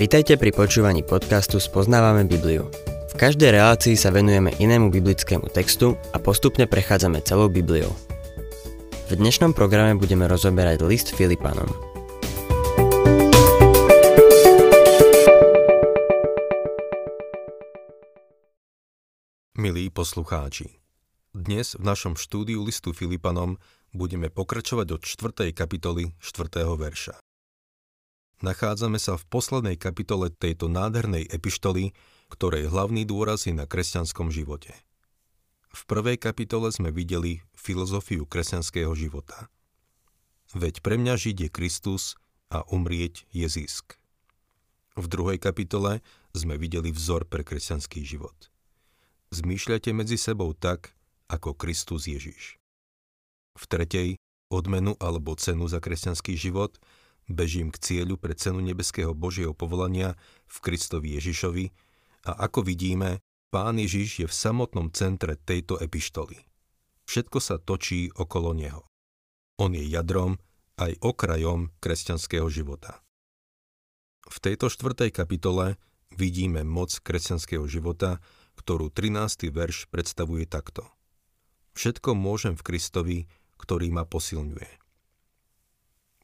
Vitajte pri počúvaní podcastu Spoznávame Bibliu. V každej relácii sa venujeme inému biblickému textu a postupne prechádzame celou Bibliou. V dnešnom programe budeme rozoberať list Filipanom. Milí poslucháči, dnes v našom štúdiu listu Filipanom budeme pokračovať od 4. kapitoly 4. verša. Nachádzame sa v poslednej kapitole tejto nádhernej epištoly, ktorej hlavný dôraz je na kresťanskom živote. V prvej kapitole sme videli filozofiu kresťanského života. Veď pre mňa žiť je Kristus a umrieť je zisk. V druhej kapitole sme videli vzor pre kresťanský život. Zmýšľajte medzi sebou tak, ako Kristus Ježiš. V tretej, odmenu alebo cenu za kresťanský život, bežím k cieľu pre cenu nebeského Božieho povolania v Kristovi Ježišovi a ako vidíme, Pán Ježiš je v samotnom centre tejto epištoly. Všetko sa točí okolo Neho. On je jadrom aj okrajom kresťanského života. V tejto štvrtej kapitole vidíme moc kresťanského života, ktorú 13. verš predstavuje takto – Všetko môžem v Kristovi, ktorý ma posilňuje.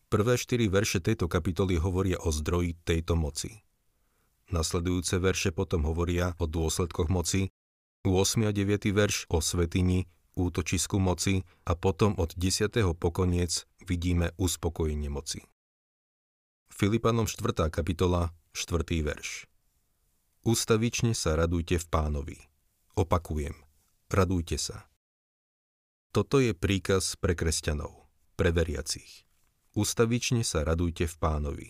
Prvé štyri verše tejto kapitoly hovoria o zdroji tejto moci. Nasledujúce verše potom hovoria o dôsledkoch moci, 8 a 9 verš o svetini, útočisku moci a potom od 10. pokoniec vidíme uspokojenie moci. Filipanom 4. kapitola, 4. verš. Ústavične sa radujte v pánovi. Opakujem, radujte sa. Toto je príkaz pre kresťanov, pre veriacich. Ustavične sa radujte v pánovi.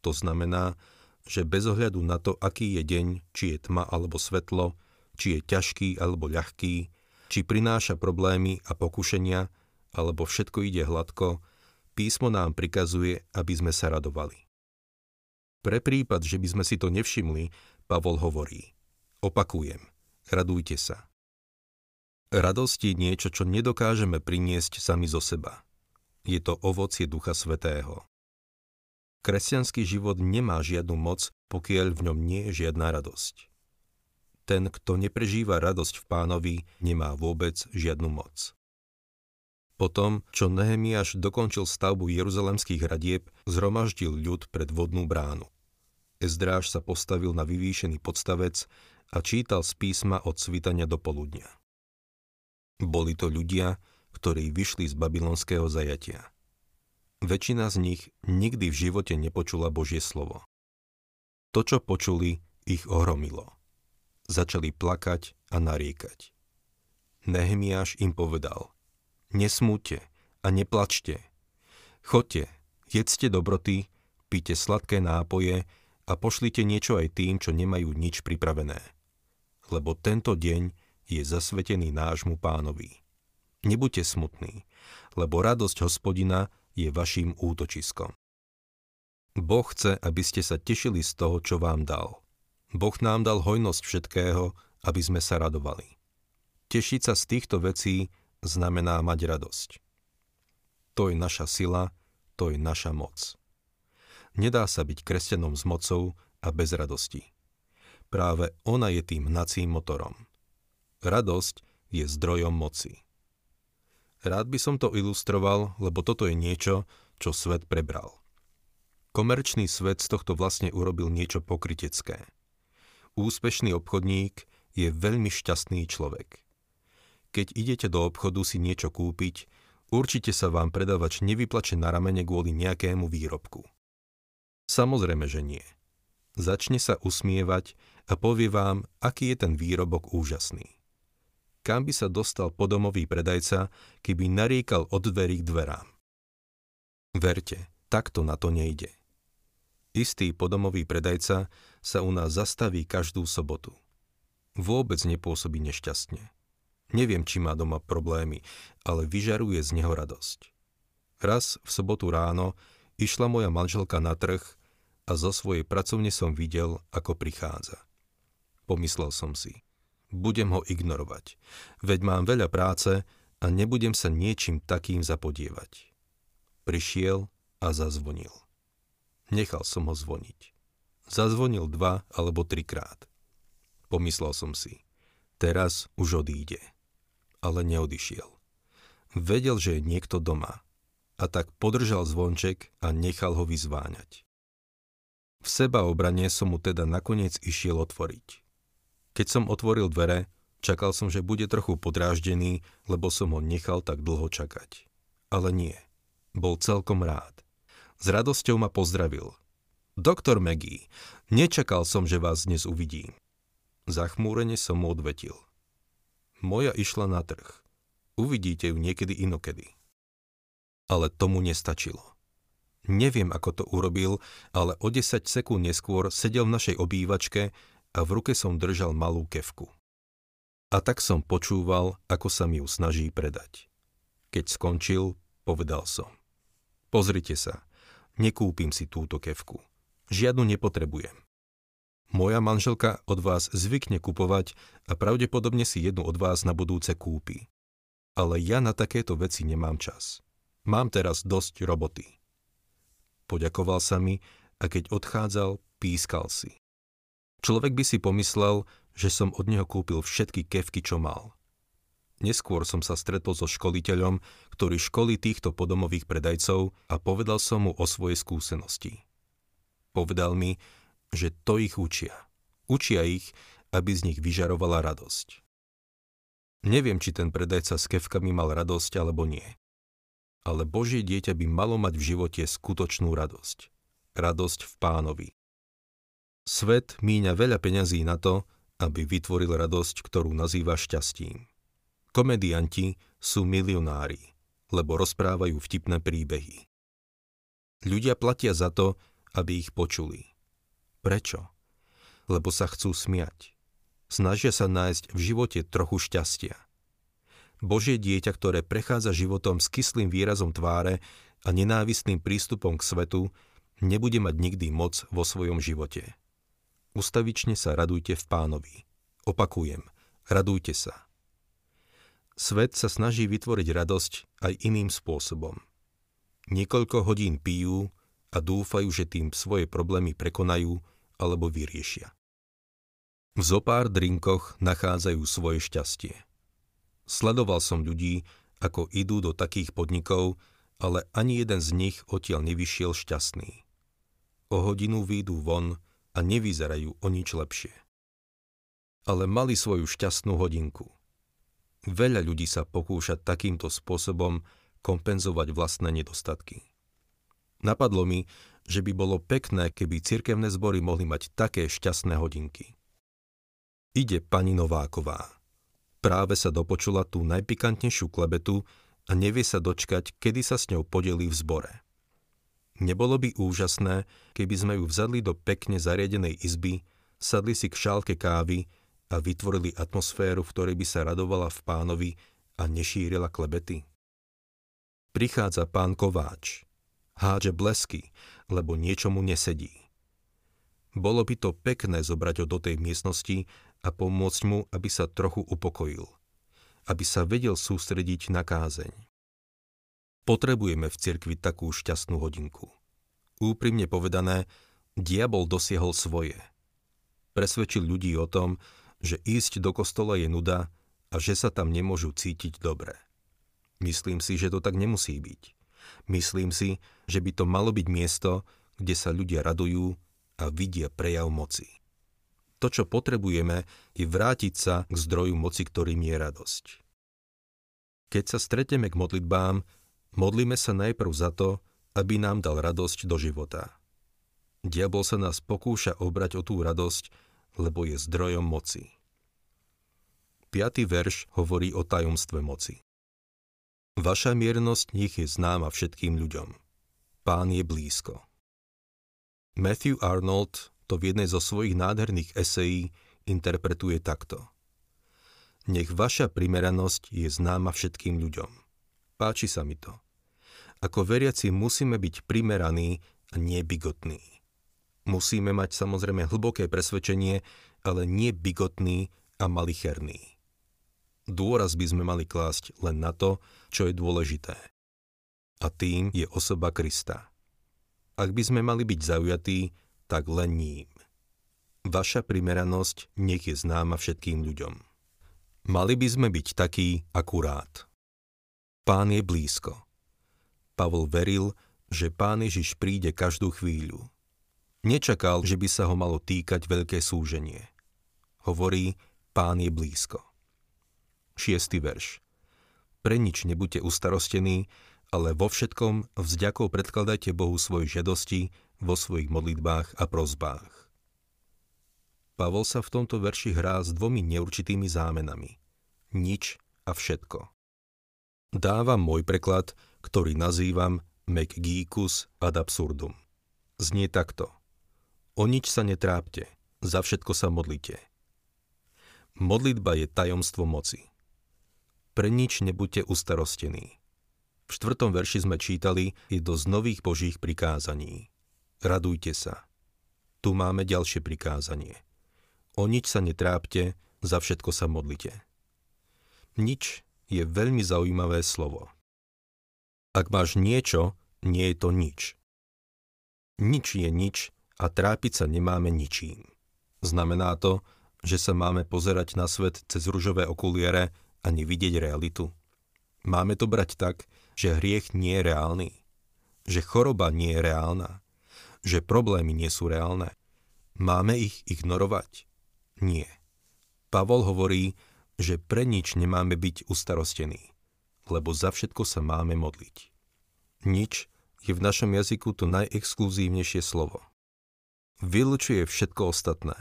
To znamená, že bez ohľadu na to, aký je deň, či je tma alebo svetlo, či je ťažký alebo ľahký, či prináša problémy a pokušenia, alebo všetko ide hladko, písmo nám prikazuje, aby sme sa radovali. Pre prípad, že by sme si to nevšimli, Pavol hovorí, opakujem, radujte sa. Radosť je niečo, čo nedokážeme priniesť sami zo seba. Je to ovocie Ducha Svetého. Kresťanský život nemá žiadnu moc, pokiaľ v ňom nie je žiadna radosť. Ten, kto neprežíva radosť v pánovi, nemá vôbec žiadnu moc. Potom, čo Nehemiáš dokončil stavbu jeruzalemských hradieb, zhromaždil ľud pred vodnú bránu. Ezdráž sa postavil na vyvýšený podstavec a čítal z písma od svitania do poludnia. Boli to ľudia, ktorí vyšli z babylonského zajatia. Väčšina z nich nikdy v živote nepočula Božie slovo. To, čo počuli, ich ohromilo. Začali plakať a nariekať. Nehemiáš im povedal, nesmúte a neplačte. Chodte, jedzte dobroty, píte sladké nápoje a pošlite niečo aj tým, čo nemajú nič pripravené. Lebo tento deň je zasvetený nášmu pánovi. Nebuďte smutní, lebo radosť hospodina je vašim útočiskom. Boh chce, aby ste sa tešili z toho, čo vám dal. Boh nám dal hojnosť všetkého, aby sme sa radovali. Tešiť sa z týchto vecí znamená mať radosť. To je naša sila, to je naša moc. Nedá sa byť kresťanom s mocou a bez radosti. Práve ona je tým hnacím motorom. Radosť je zdrojom moci. Rád by som to ilustroval, lebo toto je niečo, čo svet prebral. Komerčný svet z tohto vlastne urobil niečo pokrytecké. Úspešný obchodník je veľmi šťastný človek. Keď idete do obchodu si niečo kúpiť, určite sa vám predavač nevyplače na ramene kvôli nejakému výrobku. Samozrejme, že nie. Začne sa usmievať a povie vám, aký je ten výrobok úžasný kam by sa dostal podomový predajca, keby nariekal od dverí k dverám. Verte, takto na to nejde. Istý podomový predajca sa u nás zastaví každú sobotu. Vôbec nepôsobí nešťastne. Neviem, či má doma problémy, ale vyžaruje z neho radosť. Raz v sobotu ráno išla moja manželka na trh a zo svojej pracovne som videl, ako prichádza. Pomyslel som si – budem ho ignorovať, veď mám veľa práce a nebudem sa niečím takým zapodievať. Prišiel a zazvonil. Nechal som ho zvoniť. Zazvonil dva alebo trikrát. Pomyslel som si, teraz už odíde. Ale neodišiel. Vedel, že je niekto doma a tak podržal zvonček a nechal ho vyzváňať. V seba obrane som mu teda nakoniec išiel otvoriť. Keď som otvoril dvere, čakal som, že bude trochu podráždený, lebo som ho nechal tak dlho čakať. Ale nie. Bol celkom rád. S radosťou ma pozdravil. Doktor Maggie, nečakal som, že vás dnes uvidím. Zachmúrene som mu odvetil. Moja išla na trh. Uvidíte ju niekedy inokedy. Ale tomu nestačilo. Neviem, ako to urobil, ale o 10 sekúnd neskôr sedel v našej obývačke a v ruke som držal malú kevku. A tak som počúval, ako sa mi ju snaží predať. Keď skončil, povedal som. Pozrite sa, nekúpim si túto kevku. Žiadnu nepotrebujem. Moja manželka od vás zvykne kupovať a pravdepodobne si jednu od vás na budúce kúpi. Ale ja na takéto veci nemám čas. Mám teraz dosť roboty. Poďakoval sa mi a keď odchádzal, pískal si. Človek by si pomyslel, že som od neho kúpil všetky kevky, čo mal. Neskôr som sa stretol so školiteľom, ktorý školí týchto podomových predajcov a povedal som mu o svojej skúsenosti. Povedal mi, že to ich učia. Učia ich, aby z nich vyžarovala radosť. Neviem, či ten predajca s kevkami mal radosť alebo nie. Ale Božie dieťa by malo mať v živote skutočnú radosť. Radosť v pánovi. Svet míňa veľa peňazí na to, aby vytvoril radosť, ktorú nazýva šťastím. Komedianti sú milionári, lebo rozprávajú vtipné príbehy. Ľudia platia za to, aby ich počuli. Prečo? Lebo sa chcú smiať. Snažia sa nájsť v živote trochu šťastia. Božie dieťa, ktoré prechádza životom s kyslým výrazom tváre a nenávistným prístupom k svetu, nebude mať nikdy moc vo svojom živote. Ustavične sa radujte v pánovi. Opakujem, radujte sa. Svet sa snaží vytvoriť radosť aj iným spôsobom. Niekoľko hodín pijú, a dúfajú, že tým svoje problémy prekonajú alebo vyriešia. V zopár drinkoch nachádzajú svoje šťastie. Sledoval som ľudí, ako idú do takých podnikov, ale ani jeden z nich odtiaľ nevyšiel šťastný. O hodinu výjdu von a nevyzerajú o nič lepšie. Ale mali svoju šťastnú hodinku. Veľa ľudí sa pokúša takýmto spôsobom kompenzovať vlastné nedostatky. Napadlo mi, že by bolo pekné, keby cirkevné zbory mohli mať také šťastné hodinky. Ide pani Nováková. Práve sa dopočula tú najpikantnejšiu klebetu a nevie sa dočkať, kedy sa s ňou podelí v zbore. Nebolo by úžasné, keby sme ju vzadli do pekne zariadenej izby, sadli si k šálke kávy a vytvorili atmosféru, v ktorej by sa radovala v pánovi a nešírila klebety? Prichádza pán Kováč hádže blesky, lebo niečomu nesedí. Bolo by to pekné zobrať ho do tej miestnosti a pomôcť mu, aby sa trochu upokojil. Aby sa vedel sústrediť na kázeň. Potrebujeme v cirkvi takú šťastnú hodinku. Úprimne povedané, diabol dosiahol svoje. Presvedčil ľudí o tom, že ísť do kostola je nuda a že sa tam nemôžu cítiť dobre. Myslím si, že to tak nemusí byť. Myslím si, že by to malo byť miesto, kde sa ľudia radujú a vidia prejav moci. To, čo potrebujeme, je vrátiť sa k zdroju moci, ktorým je radosť. Keď sa stretneme k modlitbám, modlíme sa najprv za to, aby nám dal radosť do života. Diabol sa nás pokúša obrať o tú radosť, lebo je zdrojom moci. 5. verš hovorí o tajomstve moci. Vaša miernosť nech je známa všetkým ľuďom. Pán je blízko. Matthew Arnold to v jednej zo svojich nádherných esejí interpretuje takto. Nech vaša primeranosť je známa všetkým ľuďom. Páči sa mi to. Ako veriaci musíme byť primeraní a nie bigotní. Musíme mať samozrejme hlboké presvedčenie, ale nie bigotný a malicherný. Dôraz by sme mali klásť len na to, čo je dôležité. A tým je osoba Krista. Ak by sme mali byť zaujatí, tak len ním. Vaša primeranosť nech je známa všetkým ľuďom. Mali by sme byť takí akurát. Pán je blízko. Pavol veril, že pán Ježiš príde každú chvíľu. Nečakal, že by sa ho malo týkať veľké súženie. Hovorí, pán je blízko. Šiestý verš. Pre nič nebuďte ustarostení, ale vo všetkom vzďakou predkladajte Bohu svoje žiadosti vo svojich modlitbách a prozbách. Pavol sa v tomto verši hrá s dvomi neurčitými zámenami. Nič a všetko. Dávam môj preklad, ktorý nazývam Gicus ad absurdum. Znie takto. O nič sa netrápte, za všetko sa modlite. Modlitba je tajomstvo moci. Pre nič nebuďte ustarostení. V štvrtom verši sme čítali jedno z nových božích prikázaní. Radujte sa. Tu máme ďalšie prikázanie. O nič sa netrápte, za všetko sa modlite. Nič je veľmi zaujímavé slovo. Ak máš niečo, nie je to nič. Nič je nič a trápiť sa nemáme ničím. Znamená to, že sa máme pozerať na svet cez ružové okuliare a nevidieť realitu. Máme to brať tak, že hriech nie je reálny, že choroba nie je reálna, že problémy nie sú reálne. Máme ich ignorovať? Nie. Pavol hovorí, že pre nič nemáme byť ustarostení, lebo za všetko sa máme modliť. Nič je v našom jazyku to najexkluzívnejšie slovo. Vylučuje všetko ostatné.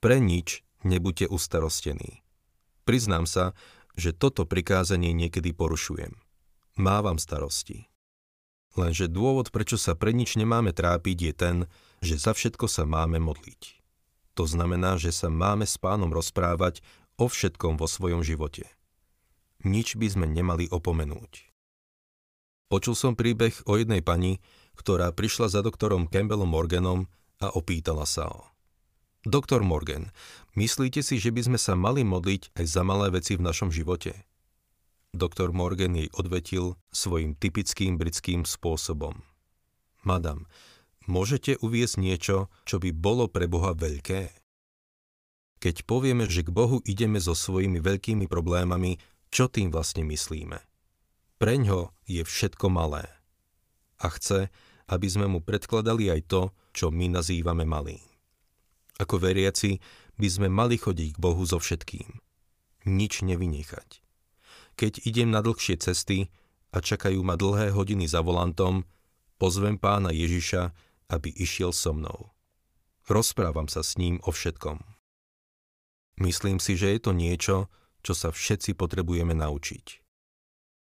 Pre nič nebuďte ustarostení. Priznám sa, že toto prikázanie niekedy porušujem mávam starosti. Lenže dôvod, prečo sa pre nič nemáme trápiť, je ten, že za všetko sa máme modliť. To znamená, že sa máme s pánom rozprávať o všetkom vo svojom živote. Nič by sme nemali opomenúť. Počul som príbeh o jednej pani, ktorá prišla za doktorom Campbellom Morganom a opýtala sa ho. Doktor Morgan, myslíte si, že by sme sa mali modliť aj za malé veci v našom živote? Doktor Morgan jej odvetil svojim typickým britským spôsobom. Madam, môžete uviesť niečo, čo by bolo pre Boha veľké? Keď povieme, že k Bohu ideme so svojimi veľkými problémami, čo tým vlastne myslíme? Preňho je všetko malé. A chce, aby sme mu predkladali aj to, čo my nazývame malým. Ako veriaci by sme mali chodiť k Bohu so všetkým. Nič nevynechať. Keď idem na dlhšie cesty a čakajú ma dlhé hodiny za volantom, pozvem pána Ježiša, aby išiel so mnou. Rozprávam sa s ním o všetkom. Myslím si, že je to niečo, čo sa všetci potrebujeme naučiť.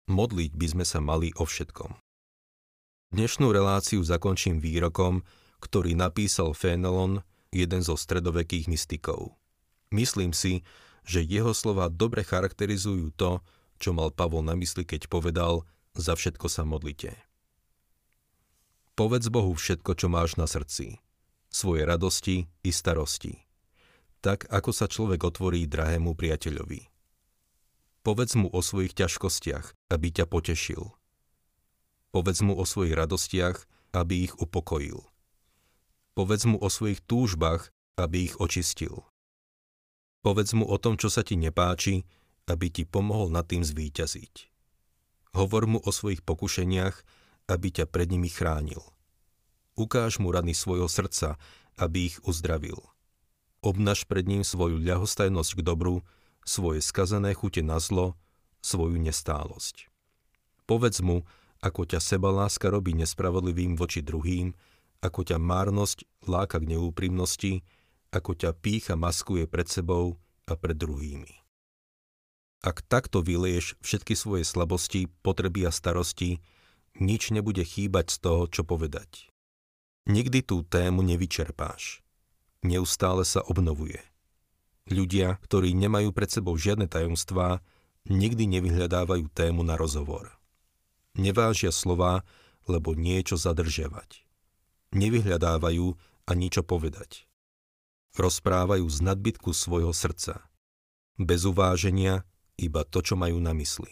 Modliť by sme sa mali o všetkom. Dnešnú reláciu zakončím výrokom, ktorý napísal Fénelon, jeden zo stredovekých mystikov. Myslím si, že jeho slova dobre charakterizujú to, čo mal Pavol na mysli, keď povedal, za všetko sa modlite. Povedz Bohu všetko, čo máš na srdci, svoje radosti i starosti, tak ako sa človek otvorí drahému priateľovi. Povedz mu o svojich ťažkostiach, aby ťa potešil. Povedz mu o svojich radostiach, aby ich upokojil. Povedz mu o svojich túžbách, aby ich očistil. Povedz mu o tom, čo sa ti nepáči, aby ti pomohol nad tým zvíťaziť. Hovor mu o svojich pokušeniach, aby ťa pred nimi chránil. Ukáž mu rany svojho srdca, aby ich uzdravil. Obnaž pred ním svoju ľahostajnosť k dobru, svoje skazené chute na zlo, svoju nestálosť. Povedz mu, ako ťa seba láska robí nespravodlivým voči druhým, ako ťa márnosť láka k neúprimnosti, ako ťa pícha maskuje pred sebou a pred druhými. Ak takto vylieš všetky svoje slabosti, potreby a starosti, nič nebude chýbať z toho, čo povedať. Nikdy tú tému nevyčerpáš. Neustále sa obnovuje. Ľudia, ktorí nemajú pred sebou žiadne tajomstvá, nikdy nevyhľadávajú tému na rozhovor. Nevážia slova, lebo niečo zadržiavať. Nevyhľadávajú a niečo povedať. Rozprávajú z nadbytku svojho srdca. Bez uváženia iba to, čo majú na mysli.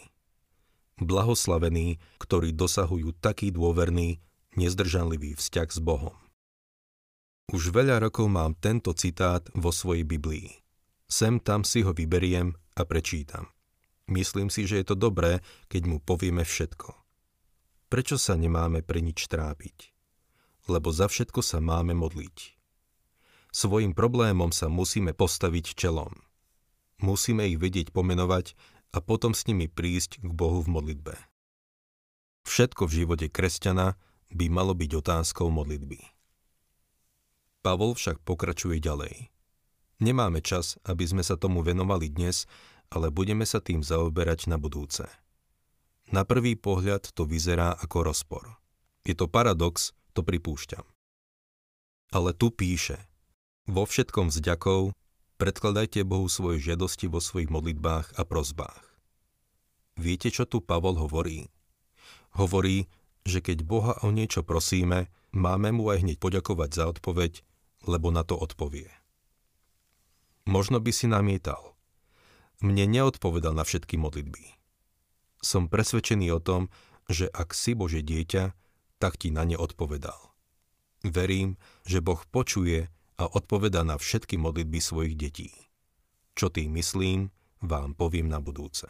Blahoslavení, ktorí dosahujú taký dôverný, nezdržanlivý vzťah s Bohom. Už veľa rokov mám tento citát vo svojej Biblii. Sem tam si ho vyberiem a prečítam. Myslím si, že je to dobré, keď mu povieme všetko. Prečo sa nemáme pre nič trápiť? Lebo za všetko sa máme modliť. Svojim problémom sa musíme postaviť čelom. Musíme ich vedieť pomenovať a potom s nimi prísť k Bohu v modlitbe. Všetko v živote kresťana by malo byť otázkou modlitby. Pavol však pokračuje ďalej. Nemáme čas, aby sme sa tomu venovali dnes, ale budeme sa tým zaoberať na budúce. Na prvý pohľad to vyzerá ako rozpor. Je to paradox, to pripúšťam. Ale tu píše, vo všetkom vzďakov predkladajte Bohu svoje žiadosti vo svojich modlitbách a prozbách. Viete, čo tu Pavol hovorí? Hovorí, že keď Boha o niečo prosíme, máme mu aj hneď poďakovať za odpoveď, lebo na to odpovie. Možno by si namietal. Mne neodpovedal na všetky modlitby. Som presvedčený o tom, že ak si Bože dieťa, tak ti na ne odpovedal. Verím, že Boh počuje a odpoveda na všetky modlitby svojich detí. Čo tým myslím, vám poviem na budúce.